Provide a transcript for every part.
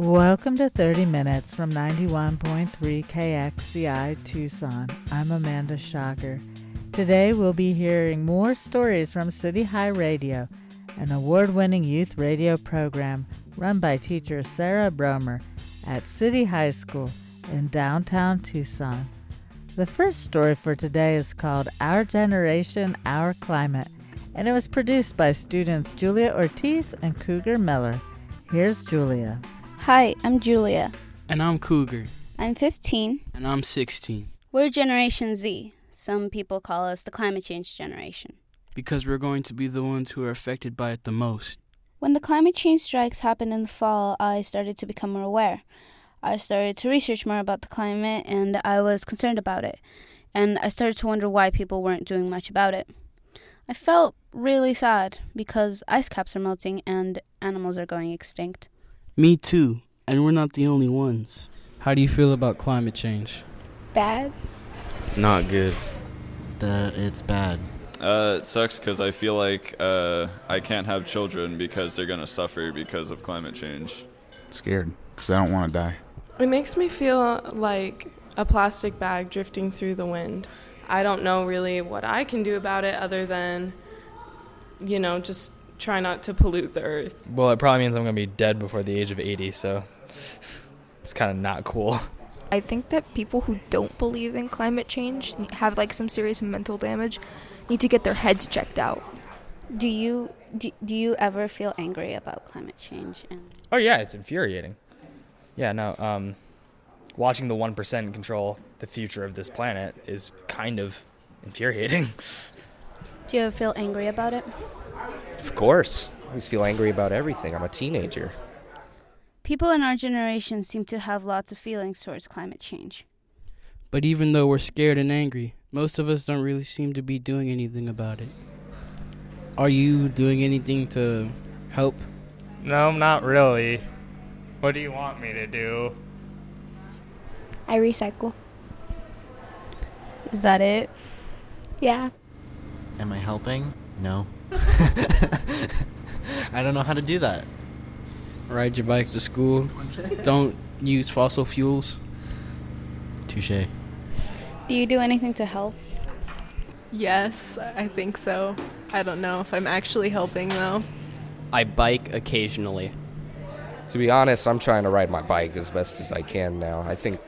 Welcome to 30 Minutes from 91.3 KXCI Tucson. I'm Amanda Shocker. Today we'll be hearing more stories from City High Radio, an award winning youth radio program run by teacher Sarah Bromer at City High School in downtown Tucson. The first story for today is called Our Generation, Our Climate, and it was produced by students Julia Ortiz and Cougar Miller. Here's Julia. Hi, I'm Julia. And I'm Cougar. I'm 15. And I'm 16. We're Generation Z. Some people call us the climate change generation. Because we're going to be the ones who are affected by it the most. When the climate change strikes happened in the fall, I started to become more aware. I started to research more about the climate and I was concerned about it. And I started to wonder why people weren't doing much about it. I felt really sad because ice caps are melting and animals are going extinct. Me too, and we're not the only ones. How do you feel about climate change? Bad. Not good. That it's bad. Uh, it sucks because I feel like uh, I can't have children because they're gonna suffer because of climate change. Scared because I don't want to die. It makes me feel like a plastic bag drifting through the wind. I don't know really what I can do about it other than, you know, just try not to pollute the earth. Well, it probably means I'm going to be dead before the age of 80, so it's kind of not cool. I think that people who don't believe in climate change have like some serious mental damage need to get their heads checked out. Do you do, do you ever feel angry about climate change? And oh yeah, it's infuriating. Yeah, no. Um, watching the one percent control the future of this planet is kind of infuriating. Do you ever feel angry about it? Of course. I always feel angry about everything. I'm a teenager. People in our generation seem to have lots of feelings towards climate change. But even though we're scared and angry, most of us don't really seem to be doing anything about it. Are you doing anything to help? No, not really. What do you want me to do? I recycle. Is that it? Yeah. Am I helping? No. I don't know how to do that. Ride your bike to school. don't use fossil fuels. Touche. Do you do anything to help? Yes, I think so. I don't know if I'm actually helping though. I bike occasionally. To be honest, I'm trying to ride my bike as best as I can now. I think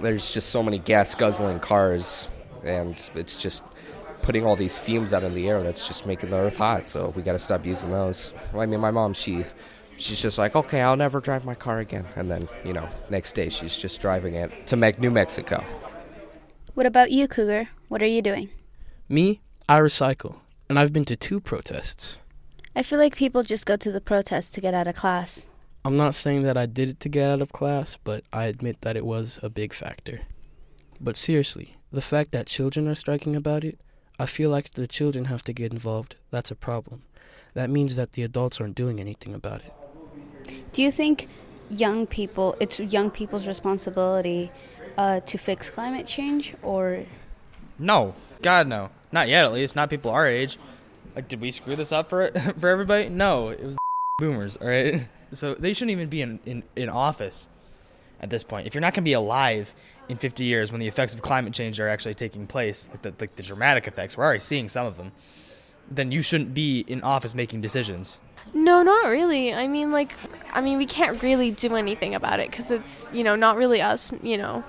there's just so many gas guzzling cars, and it's just putting all these fumes out in the air that's just making the earth hot. So we got to stop using those. Well, I mean, my mom, she she's just like, okay, I'll never drive my car again. And then, you know, next day she's just driving it to New Mexico. What about you, Cougar? What are you doing? Me? I recycle. And I've been to two protests. I feel like people just go to the protests to get out of class. I'm not saying that I did it to get out of class, but I admit that it was a big factor. But seriously, the fact that children are striking about it, I feel like the children have to get involved. That's a problem. That means that the adults aren't doing anything about it. Do you think young people, it's young people's responsibility uh, to fix climate change, or? No, God, no. Not yet, at least. Not people our age. Like, did we screw this up for for everybody? No, it was boomers. All right, so they shouldn't even be in, in, in office at this point. If you're not going to be alive in 50 years when the effects of climate change are actually taking place, like the, like the dramatic effects, we're already seeing some of them, then you shouldn't be in office making decisions. No, not really. I mean, like, I mean, we can't really do anything about it because it's, you know, not really us, you know,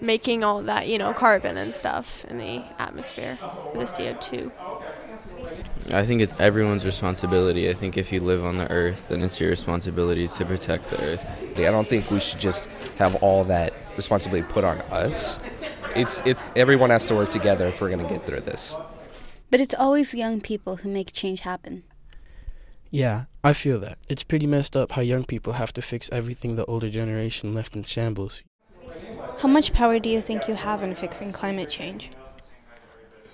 making all that, you know, carbon and stuff in the atmosphere, the CO2. I think it's everyone's responsibility. I think if you live on the earth, then it's your responsibility to protect the earth. I don't think we should just have all that responsibility put on us. It's it's everyone has to work together if we're going to get through this. But it's always young people who make change happen. Yeah, I feel that. It's pretty messed up how young people have to fix everything the older generation left in shambles. How much power do you think you have in fixing climate change?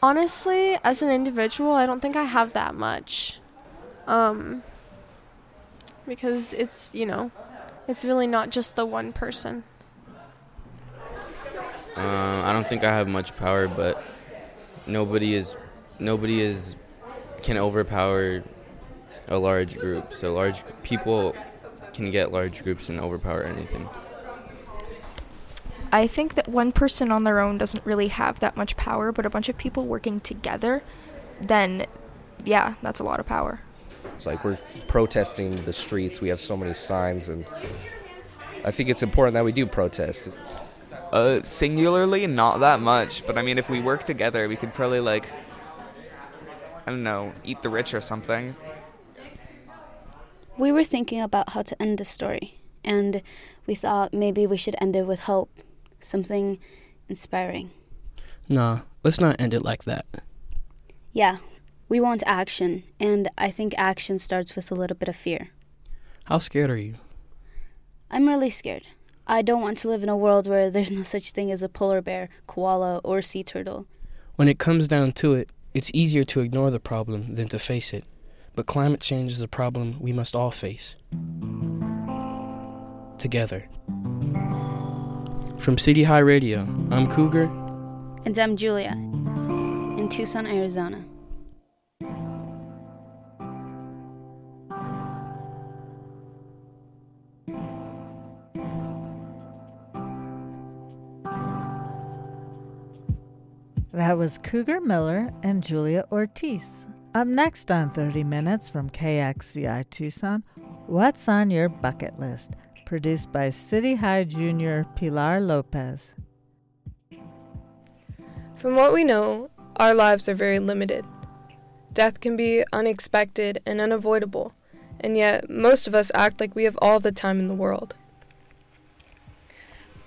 Honestly, as an individual, I don't think I have that much. Um, because it's, you know, it's really not just the one person. Uh, I don't think I have much power, but nobody is nobody is can overpower a large group. So large people can get large groups and overpower anything. I think that one person on their own doesn't really have that much power, but a bunch of people working together, then yeah, that's a lot of power. It's like we're protesting the streets. We have so many signs, and I think it's important that we do protest. Uh, singularly, not that much. But I mean, if we work together, we could probably like, I don't know, eat the rich or something. We were thinking about how to end the story, and we thought maybe we should end it with hope, something inspiring. Nah, let's not end it like that. Yeah, we want action, and I think action starts with a little bit of fear. How scared are you? I'm really scared. I don't want to live in a world where there's no such thing as a polar bear, koala, or sea turtle. When it comes down to it, it's easier to ignore the problem than to face it. But climate change is a problem we must all face. Together. From City High Radio, I'm Cougar. And I'm Julia, in Tucson, Arizona. That was Cougar Miller and Julia Ortiz. Up next on 30 Minutes from KXCI Tucson, What's on Your Bucket List? Produced by City High Junior Pilar Lopez. From what we know, our lives are very limited. Death can be unexpected and unavoidable, and yet most of us act like we have all the time in the world.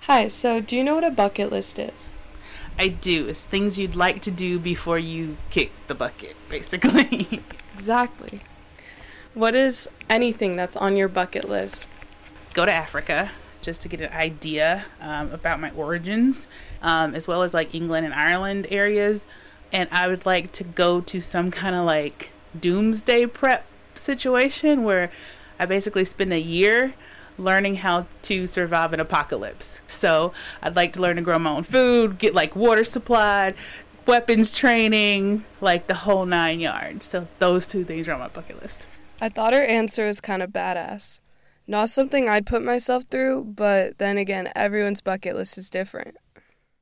Hi, so do you know what a bucket list is? I do. It's things you'd like to do before you kick the bucket, basically. exactly. What is anything that's on your bucket list? Go to Africa just to get an idea um, about my origins, um, as well as like England and Ireland areas. And I would like to go to some kind of like doomsday prep situation where I basically spend a year learning how to survive an apocalypse. So I'd like to learn to grow my own food, get like water supplied, weapons training, like the whole nine yards. So those two things are on my bucket list. I thought her answer was kind of badass. Not something I'd put myself through, but then again, everyone's bucket list is different.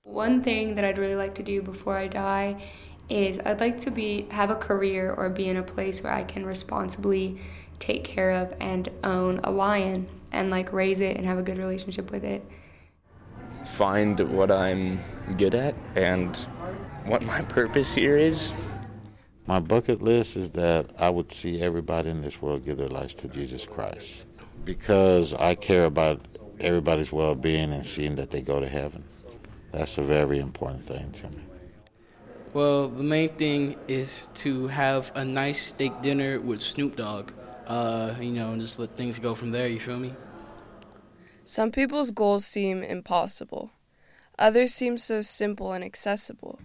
One thing that I'd really like to do before I die is I'd like to be have a career or be in a place where I can responsibly take care of and own a lion and like raise it and have a good relationship with it. Find what I'm good at and what my purpose here is. My bucket list is that I would see everybody in this world give their lives to Jesus Christ because I care about everybody's well being and seeing that they go to heaven. That's a very important thing to me. Well, the main thing is to have a nice steak dinner with Snoop Dogg. Uh, you know, and just let things go from there, you feel me? Some people's goals seem impossible. Others seem so simple and accessible.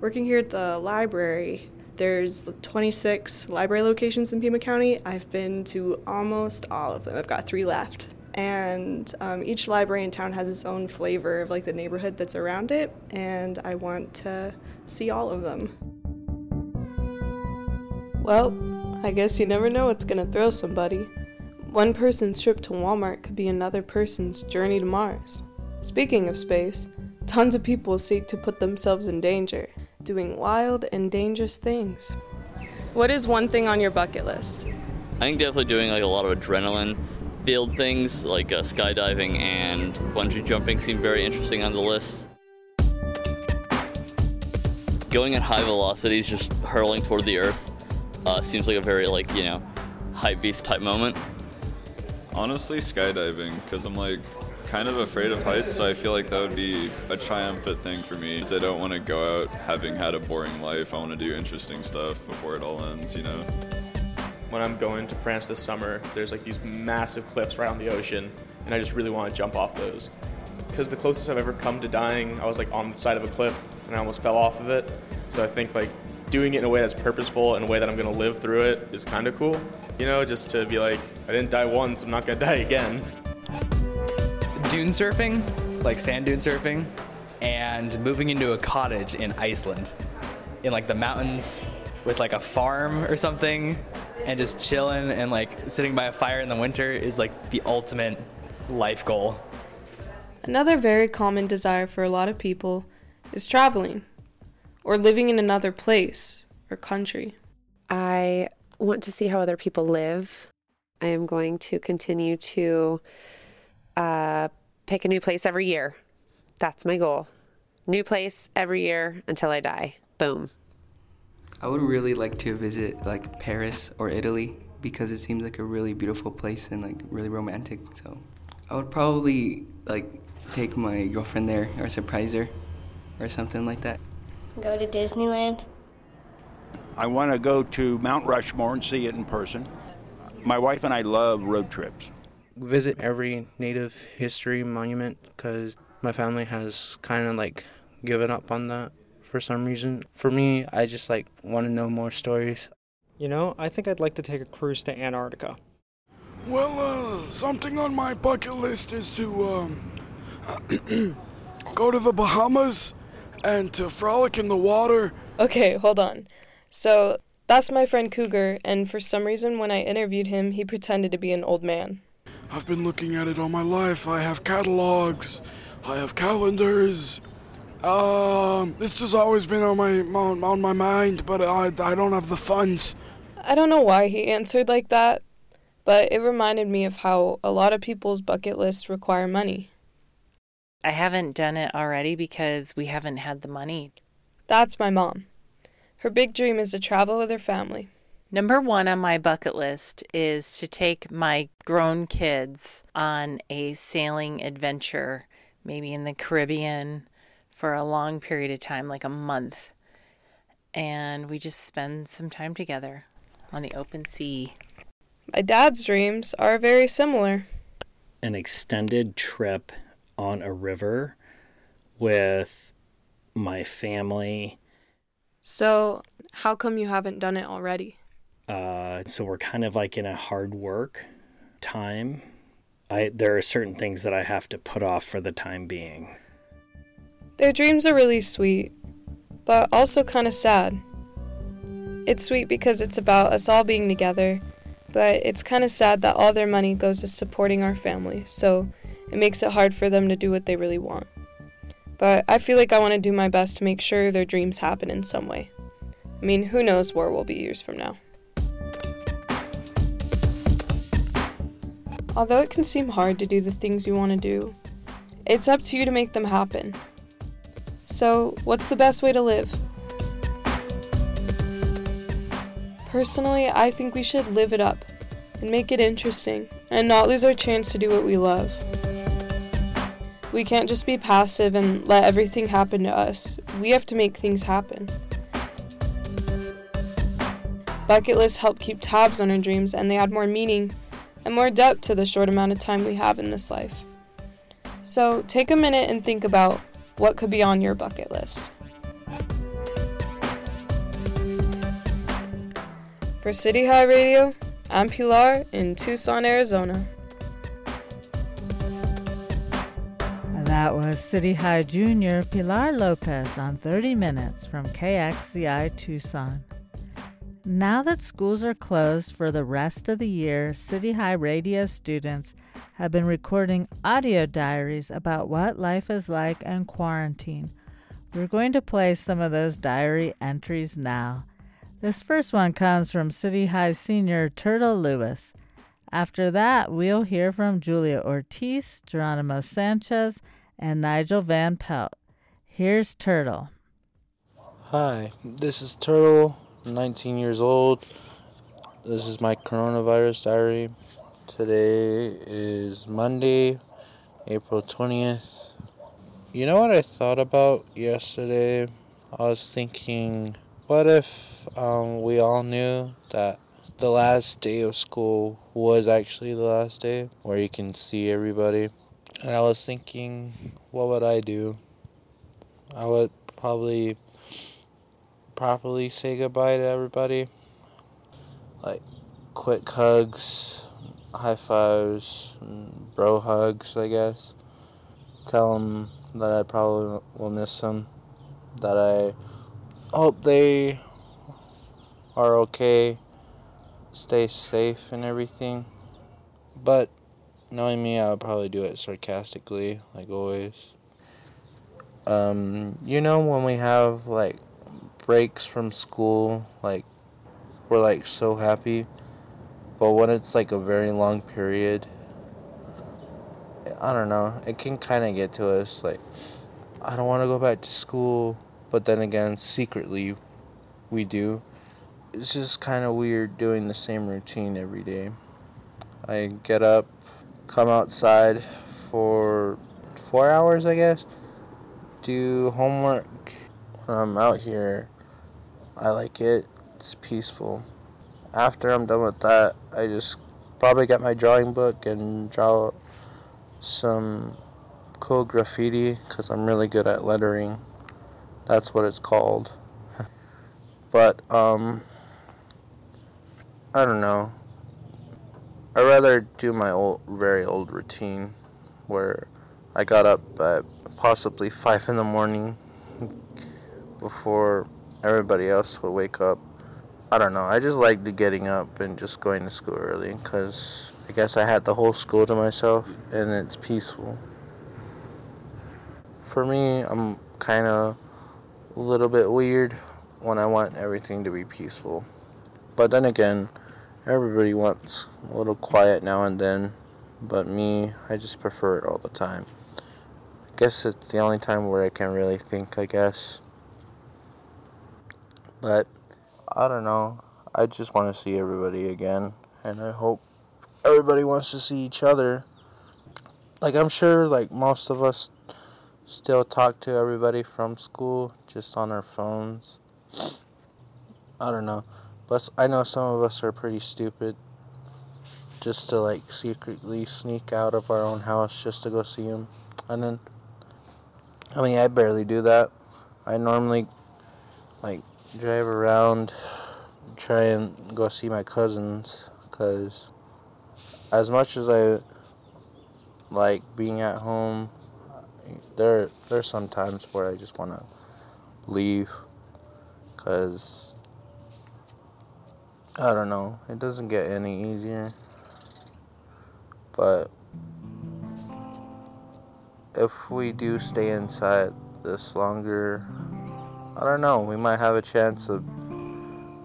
Working here at the library, there's 26 library locations in Pima County. I've been to almost all of them. I've got three left. And um, each library in town has its own flavor of like the neighborhood that's around it, and I want to see all of them. Well, I guess you never know what's gonna thrill somebody. One person's trip to Walmart could be another person's journey to Mars. Speaking of space, tons of people seek to put themselves in danger, doing wild and dangerous things. What is one thing on your bucket list? I think definitely doing like a lot of adrenaline filled things like uh, skydiving and bungee jumping seem very interesting on the list. Going at high velocities, just hurling toward the earth, uh, seems like a very like you know, high beast type moment. Honestly, skydiving, because I'm like kind of afraid of heights, so I feel like that would be a triumphant thing for me. Because I don't want to go out having had a boring life. I want to do interesting stuff before it all ends, you know. When I'm going to France this summer, there's like these massive cliffs right on the ocean, and I just really want to jump off those. Because the closest I've ever come to dying, I was like on the side of a cliff and I almost fell off of it. So I think like doing it in a way that's purposeful and a way that I'm gonna live through it is kind of cool. You know, just to be like, I didn't die once, I'm not gonna die again. Dune surfing, like sand dune surfing, and moving into a cottage in Iceland, in like the mountains with like a farm or something. and just chilling and like sitting by a fire in the winter is like the ultimate life goal. Another very common desire for a lot of people is traveling or living in another place or country. I want to see how other people live. I am going to continue to uh, pick a new place every year. That's my goal. New place every year until I die. Boom. I would really like to visit like Paris or Italy because it seems like a really beautiful place and like really romantic. So I would probably like take my girlfriend there or surprise her or something like that. Go to Disneyland. I want to go to Mount Rushmore and see it in person. My wife and I love road trips. Visit every native history monument because my family has kind of like given up on that for some reason. For me, I just like want to know more stories. You know, I think I'd like to take a cruise to Antarctica. Well, uh, something on my bucket list is to um, go to the Bahamas and to frolic in the water. Okay, hold on. So, that's my friend Cougar, and for some reason, when I interviewed him, he pretended to be an old man. I've been looking at it all my life. I have catalogs, I have calendars. Um, this has always been on my on, on my mind, but I, I don't have the funds. I don't know why he answered like that, but it reminded me of how a lot of people's bucket lists require money. I haven't done it already because we haven't had the money. That's my mom. Her big dream is to travel with her family. Number one on my bucket list is to take my grown kids on a sailing adventure, maybe in the Caribbean for a long period of time, like a month. And we just spend some time together on the open sea. My dad's dreams are very similar. An extended trip on a river with my family. So, how come you haven't done it already? Uh, so we're kind of like in a hard work time. I there are certain things that I have to put off for the time being. Their dreams are really sweet, but also kind of sad. It's sweet because it's about us all being together, but it's kind of sad that all their money goes to supporting our family, so it makes it hard for them to do what they really want. But I feel like I want to do my best to make sure their dreams happen in some way. I mean, who knows where we'll be years from now. Although it can seem hard to do the things you want to do, it's up to you to make them happen. So, what's the best way to live? Personally, I think we should live it up and make it interesting and not lose our chance to do what we love. We can't just be passive and let everything happen to us. We have to make things happen. Bucket lists help keep tabs on our dreams and they add more meaning and more depth to the short amount of time we have in this life. So take a minute and think about what could be on your bucket list. For City High Radio, I'm Pilar in Tucson, Arizona. That was City High Junior Pilar Lopez on 30 Minutes from KXCI Tucson. Now that schools are closed for the rest of the year, City High radio students have been recording audio diaries about what life is like in quarantine. We're going to play some of those diary entries now. This first one comes from City High senior Turtle Lewis. After that, we'll hear from Julia Ortiz, Geronimo Sanchez, and Nigel Van Pelt. Here's Turtle. Hi, this is Turtle, 19 years old. This is my coronavirus diary. Today is Monday, April 20th. You know what I thought about yesterday? I was thinking, what if um, we all knew that the last day of school was actually the last day where you can see everybody? And I was thinking, what would I do? I would probably properly say goodbye to everybody. Like quick hugs, high fives, bro hugs, I guess. Tell them that I probably will miss them. That I hope they are okay. stay safe and everything. But knowing me, I would probably do it sarcastically, like always. Um, you know when we have like breaks from school, like we're like so happy, but when it's like a very long period, I don't know, it can kind of get to us. Like, I don't want to go back to school, but then again, secretly, we do. It's just kind of weird doing the same routine every day. I get up, come outside for four hours, I guess, do homework. When I'm out here, I like it. It's peaceful. After I'm done with that, I just probably get my drawing book and draw some cool graffiti because I'm really good at lettering. That's what it's called. but, um, I don't know. I'd rather do my old, very old routine where I got up at possibly 5 in the morning before everybody else would wake up. I don't know. I just liked getting up and just going to school early because I guess I had the whole school to myself and it's peaceful. For me, I'm kind of a little bit weird when I want everything to be peaceful. But then again, everybody wants a little quiet now and then. But me, I just prefer it all the time. I guess it's the only time where I can really think, I guess. But I don't know. I just want to see everybody again. And I hope everybody wants to see each other. Like, I'm sure, like, most of us still talk to everybody from school just on our phones. I don't know. But I know some of us are pretty stupid just to, like, secretly sneak out of our own house just to go see them. And then, I mean, I barely do that. I normally, like, drive around, try and go see my cousins, because as much as I like being at home, there there's some times where I just want to leave, because I don't know, it doesn't get any easier, but if we do stay inside this longer, I don't know. We might have a chance of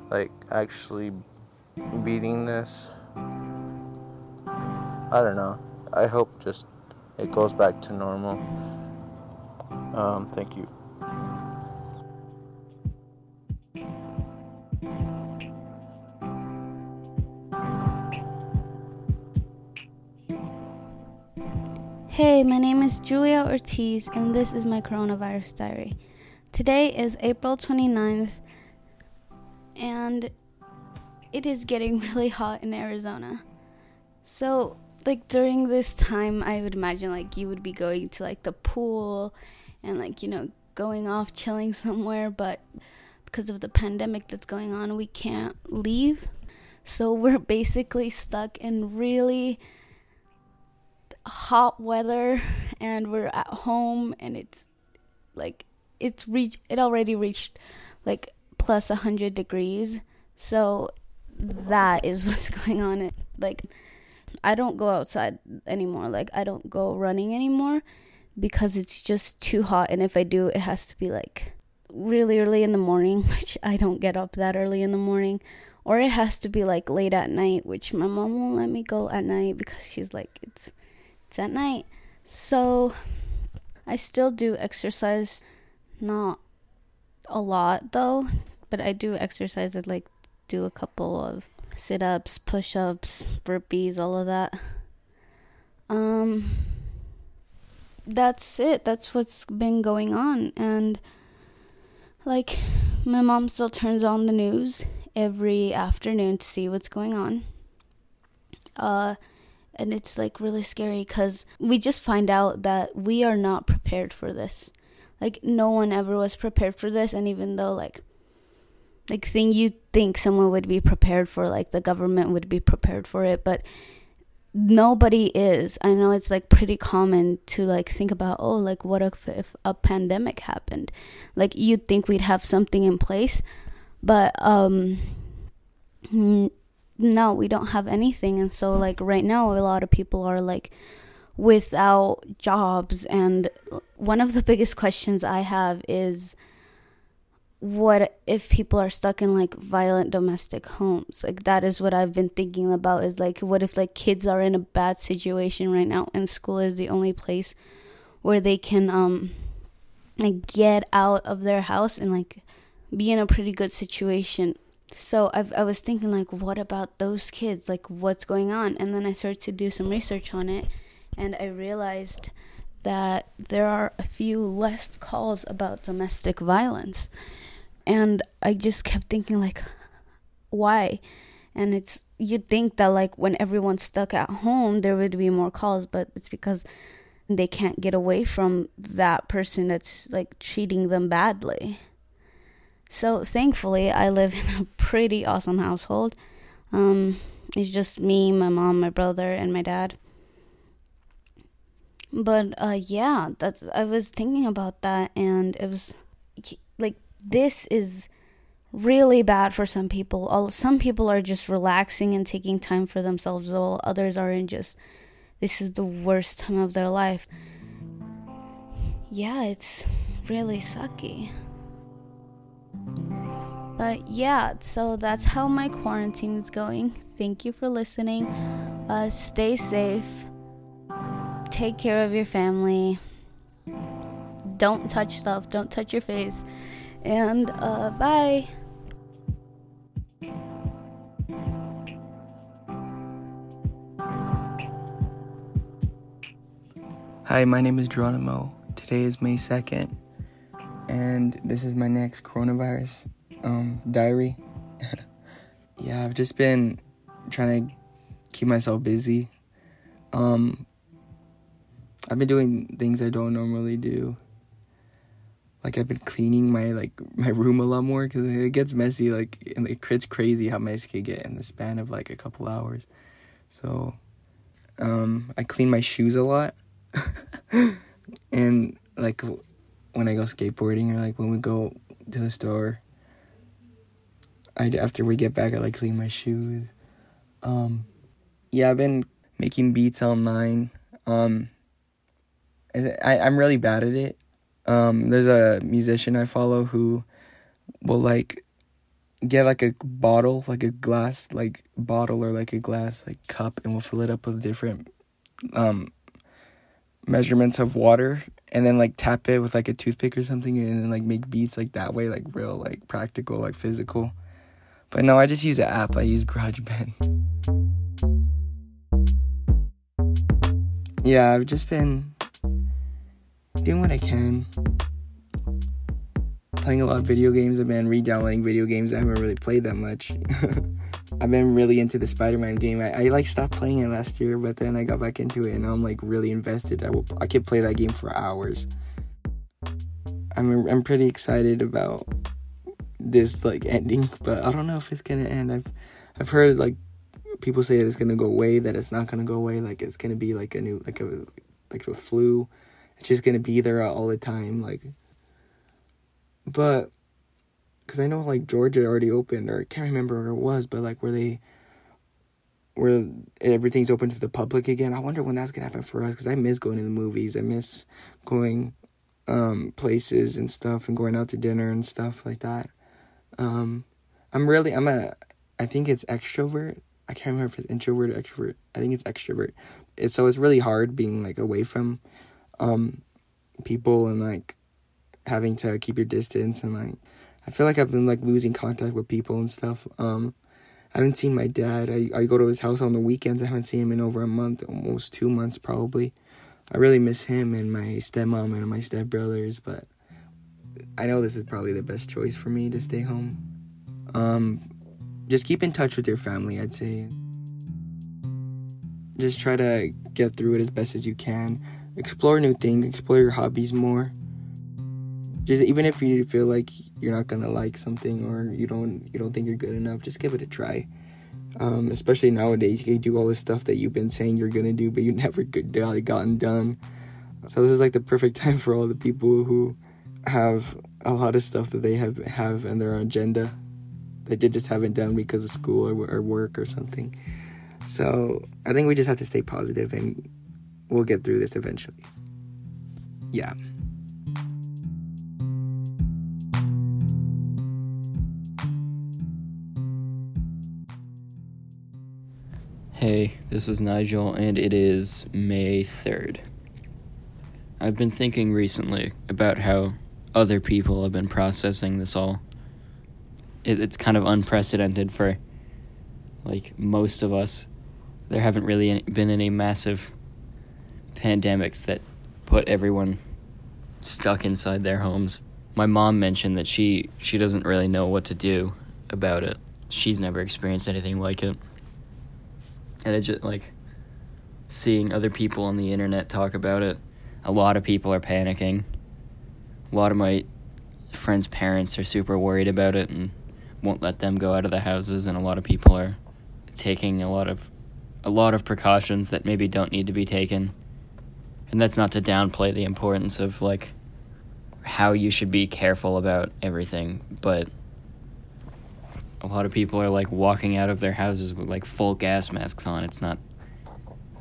like actually beating this. I don't know. I hope just it goes back to normal. Um, thank you. Hey, my name is Julia Ortiz, and this is my coronavirus diary. Today is April 29th, and it is getting really hot in Arizona. So, like during this time, I would imagine like you would be going to like the pool and like, you know, going off chilling somewhere, but because of the pandemic that's going on, we can't leave. So, we're basically stuck in really hot weather and we're at home and it's like it's reached it already reached like plus 100 degrees. So that is what's going on. Like i don't go outside anymore. Like i don't go running anymore because it's just too hot. And if i do it has to be like really early in the morning which i don't get up that early in the morning. Or it has to be like late at night which my mom won't let me go at night because she's like it's it's at night so i still do exercise not a lot though, but I do exercise. I'd like do a couple of sit ups, push ups, burpees, all of that. Um that's it. That's what's been going on and like my mom still turns on the news every afternoon to see what's going on. Uh and it's like really scary cuz we just find out that we are not prepared for this. Like no one ever was prepared for this and even though like like thing you think someone would be prepared for like the government would be prepared for it but nobody is. I know it's like pretty common to like think about oh like what if, if a pandemic happened? Like you'd think we'd have something in place but um no, we don't have anything. And so, like, right now, a lot of people are like without jobs. And one of the biggest questions I have is what if people are stuck in like violent domestic homes like that is what i've been thinking about is like what if like kids are in a bad situation right now and school is the only place where they can um like get out of their house and like be in a pretty good situation so I've, i was thinking like what about those kids? Like what's going on? And then i started to do some research on it and i realized that there are a few less calls about domestic violence. And i just kept thinking like why? And it's you'd think that like when everyone's stuck at home there would be more calls but it's because they can't get away from that person that's like treating them badly so thankfully i live in a pretty awesome household um it's just me my mom my brother and my dad but uh yeah that's i was thinking about that and it was like this is really bad for some people. All some people are just relaxing and taking time for themselves, while others are in just this is the worst time of their life. Yeah, it's really sucky. But yeah, so that's how my quarantine is going. Thank you for listening. Uh, stay safe. Take care of your family. Don't touch stuff. Don't touch your face. And uh, bye. Hi, my name is Geronimo. Today is May 2nd, and this is my next coronavirus um, diary. yeah, I've just been trying to keep myself busy. Um, I've been doing things I don't normally do. Like I've been cleaning my like my room a lot more because it gets messy. Like it's crazy how messy it can get in the span of like a couple hours. So, um, I clean my shoes a lot. and like when I go skateboarding or like when we go to the store, I after we get back I like clean my shoes. Um, yeah, I've been making beats online. Um, I I'm really bad at it. Um, there's a musician I follow who will like get like a bottle, like a glass like bottle or like a glass like cup and we'll fill it up with different um measurements of water and then like tap it with like a toothpick or something and then like make beats like that way like real like practical like physical but no i just use an app i use garageband yeah i've just been doing what i can playing a lot of video games i've been re-downloading video games i haven't really played that much I've been really into the Spider-Man game. I, I, like stopped playing it last year, but then I got back into it, and I'm like really invested. I will, I could play that game for hours. I'm I'm pretty excited about this like ending, but I don't know if it's gonna end. I've I've heard like people say that it's gonna go away, that it's not gonna go away. Like it's gonna be like a new like a like a flu. It's just gonna be there all the time. Like, but because I know like Georgia already opened, or I can't remember where it was, but like where they where everything's open to the public again. I wonder when that's gonna happen for us because I miss going to the movies. I miss going um, places and stuff and going out to dinner and stuff like that. Um, I'm really I'm a I think it's extrovert. I can't remember if it's introvert or extrovert. I think it's extrovert. It's so it's really hard being like away from um, people and like having to keep your distance and like I feel like I've been like losing contact with people and stuff. Um, I haven't seen my dad. I, I go to his house on the weekends. I haven't seen him in over a month, almost two months probably. I really miss him and my stepmom and my stepbrothers, but I know this is probably the best choice for me to stay home. Um, just keep in touch with your family, I'd say. Just try to get through it as best as you can. Explore new things, explore your hobbies more just even if you feel like you're not gonna like something or you don't you don't think you're good enough just give it a try um, especially nowadays you can do all this stuff that you've been saying you're gonna do but you never got gotten done so this is like the perfect time for all the people who have a lot of stuff that they have have in their agenda that they just haven't done because of school or, or work or something. So I think we just have to stay positive and we'll get through this eventually. Yeah. Hey, this is Nigel, and it is May 3rd. I've been thinking recently about how other people have been processing this all. It, it's kind of unprecedented for, like, most of us. There haven't really been any massive pandemics that put everyone stuck inside their homes. My mom mentioned that she she doesn't really know what to do about it. She's never experienced anything like it and it just like seeing other people on the internet talk about it. A lot of people are panicking. A lot of my friends' parents are super worried about it and won't let them go out of the houses and a lot of people are taking a lot of a lot of precautions that maybe don't need to be taken. And that's not to downplay the importance of like how you should be careful about everything, but a lot of people are like walking out of their houses with like full gas masks on. It's not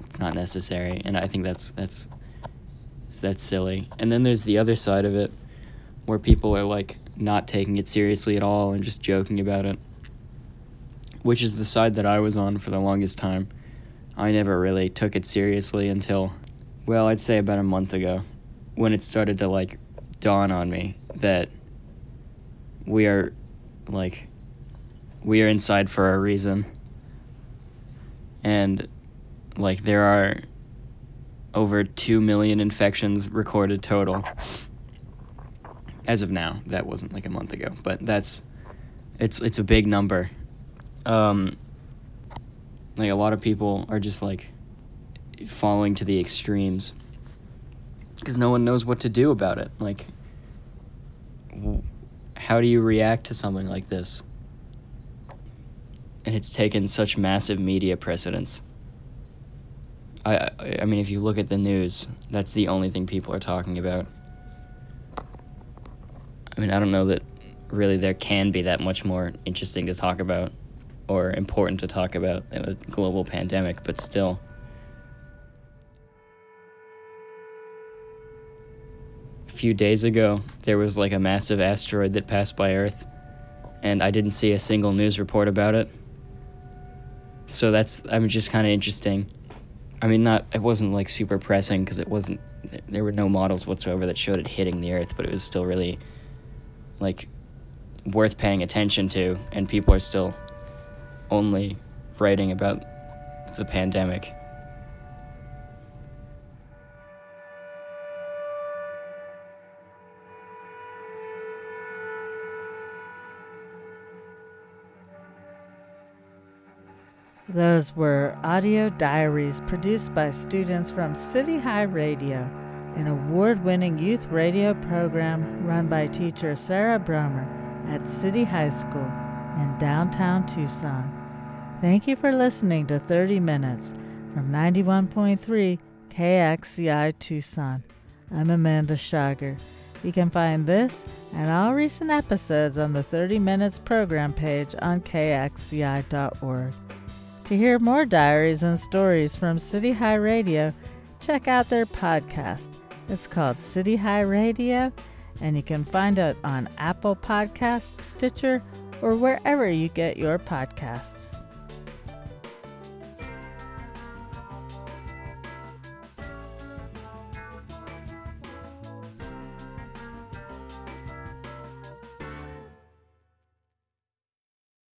it's not necessary, and I think that's that's that's silly. And then there's the other side of it where people are like not taking it seriously at all and just joking about it. Which is the side that I was on for the longest time. I never really took it seriously until well, I'd say about a month ago when it started to like dawn on me that we are like we are inside for a reason. And like there are over 2 million infections recorded total as of now. That wasn't like a month ago, but that's it's it's a big number. Um like a lot of people are just like falling to the extremes because no one knows what to do about it. Like how do you react to something like this? and it's taken such massive media precedence. I, I mean, if you look at the news, that's the only thing people are talking about. I mean, I don't know that really there can be that much more interesting to talk about or important to talk about than a global pandemic, but still. A few days ago, there was like a massive asteroid that passed by Earth, and I didn't see a single news report about it so that's I mean just kind of interesting. I mean, not it wasn't like super pressing because it wasn't there were no models whatsoever that showed it hitting the Earth, but it was still really like worth paying attention to, and people are still only writing about the pandemic. Those were audio diaries produced by students from City High Radio, an award winning youth radio program run by teacher Sarah Bromer at City High School in downtown Tucson. Thank you for listening to 30 Minutes from 91.3 KXCI Tucson. I'm Amanda Schager. You can find this and all recent episodes on the 30 Minutes program page on kxci.org. To hear more diaries and stories from City High Radio, check out their podcast. It's called City High Radio, and you can find it on Apple Podcasts, Stitcher, or wherever you get your podcasts.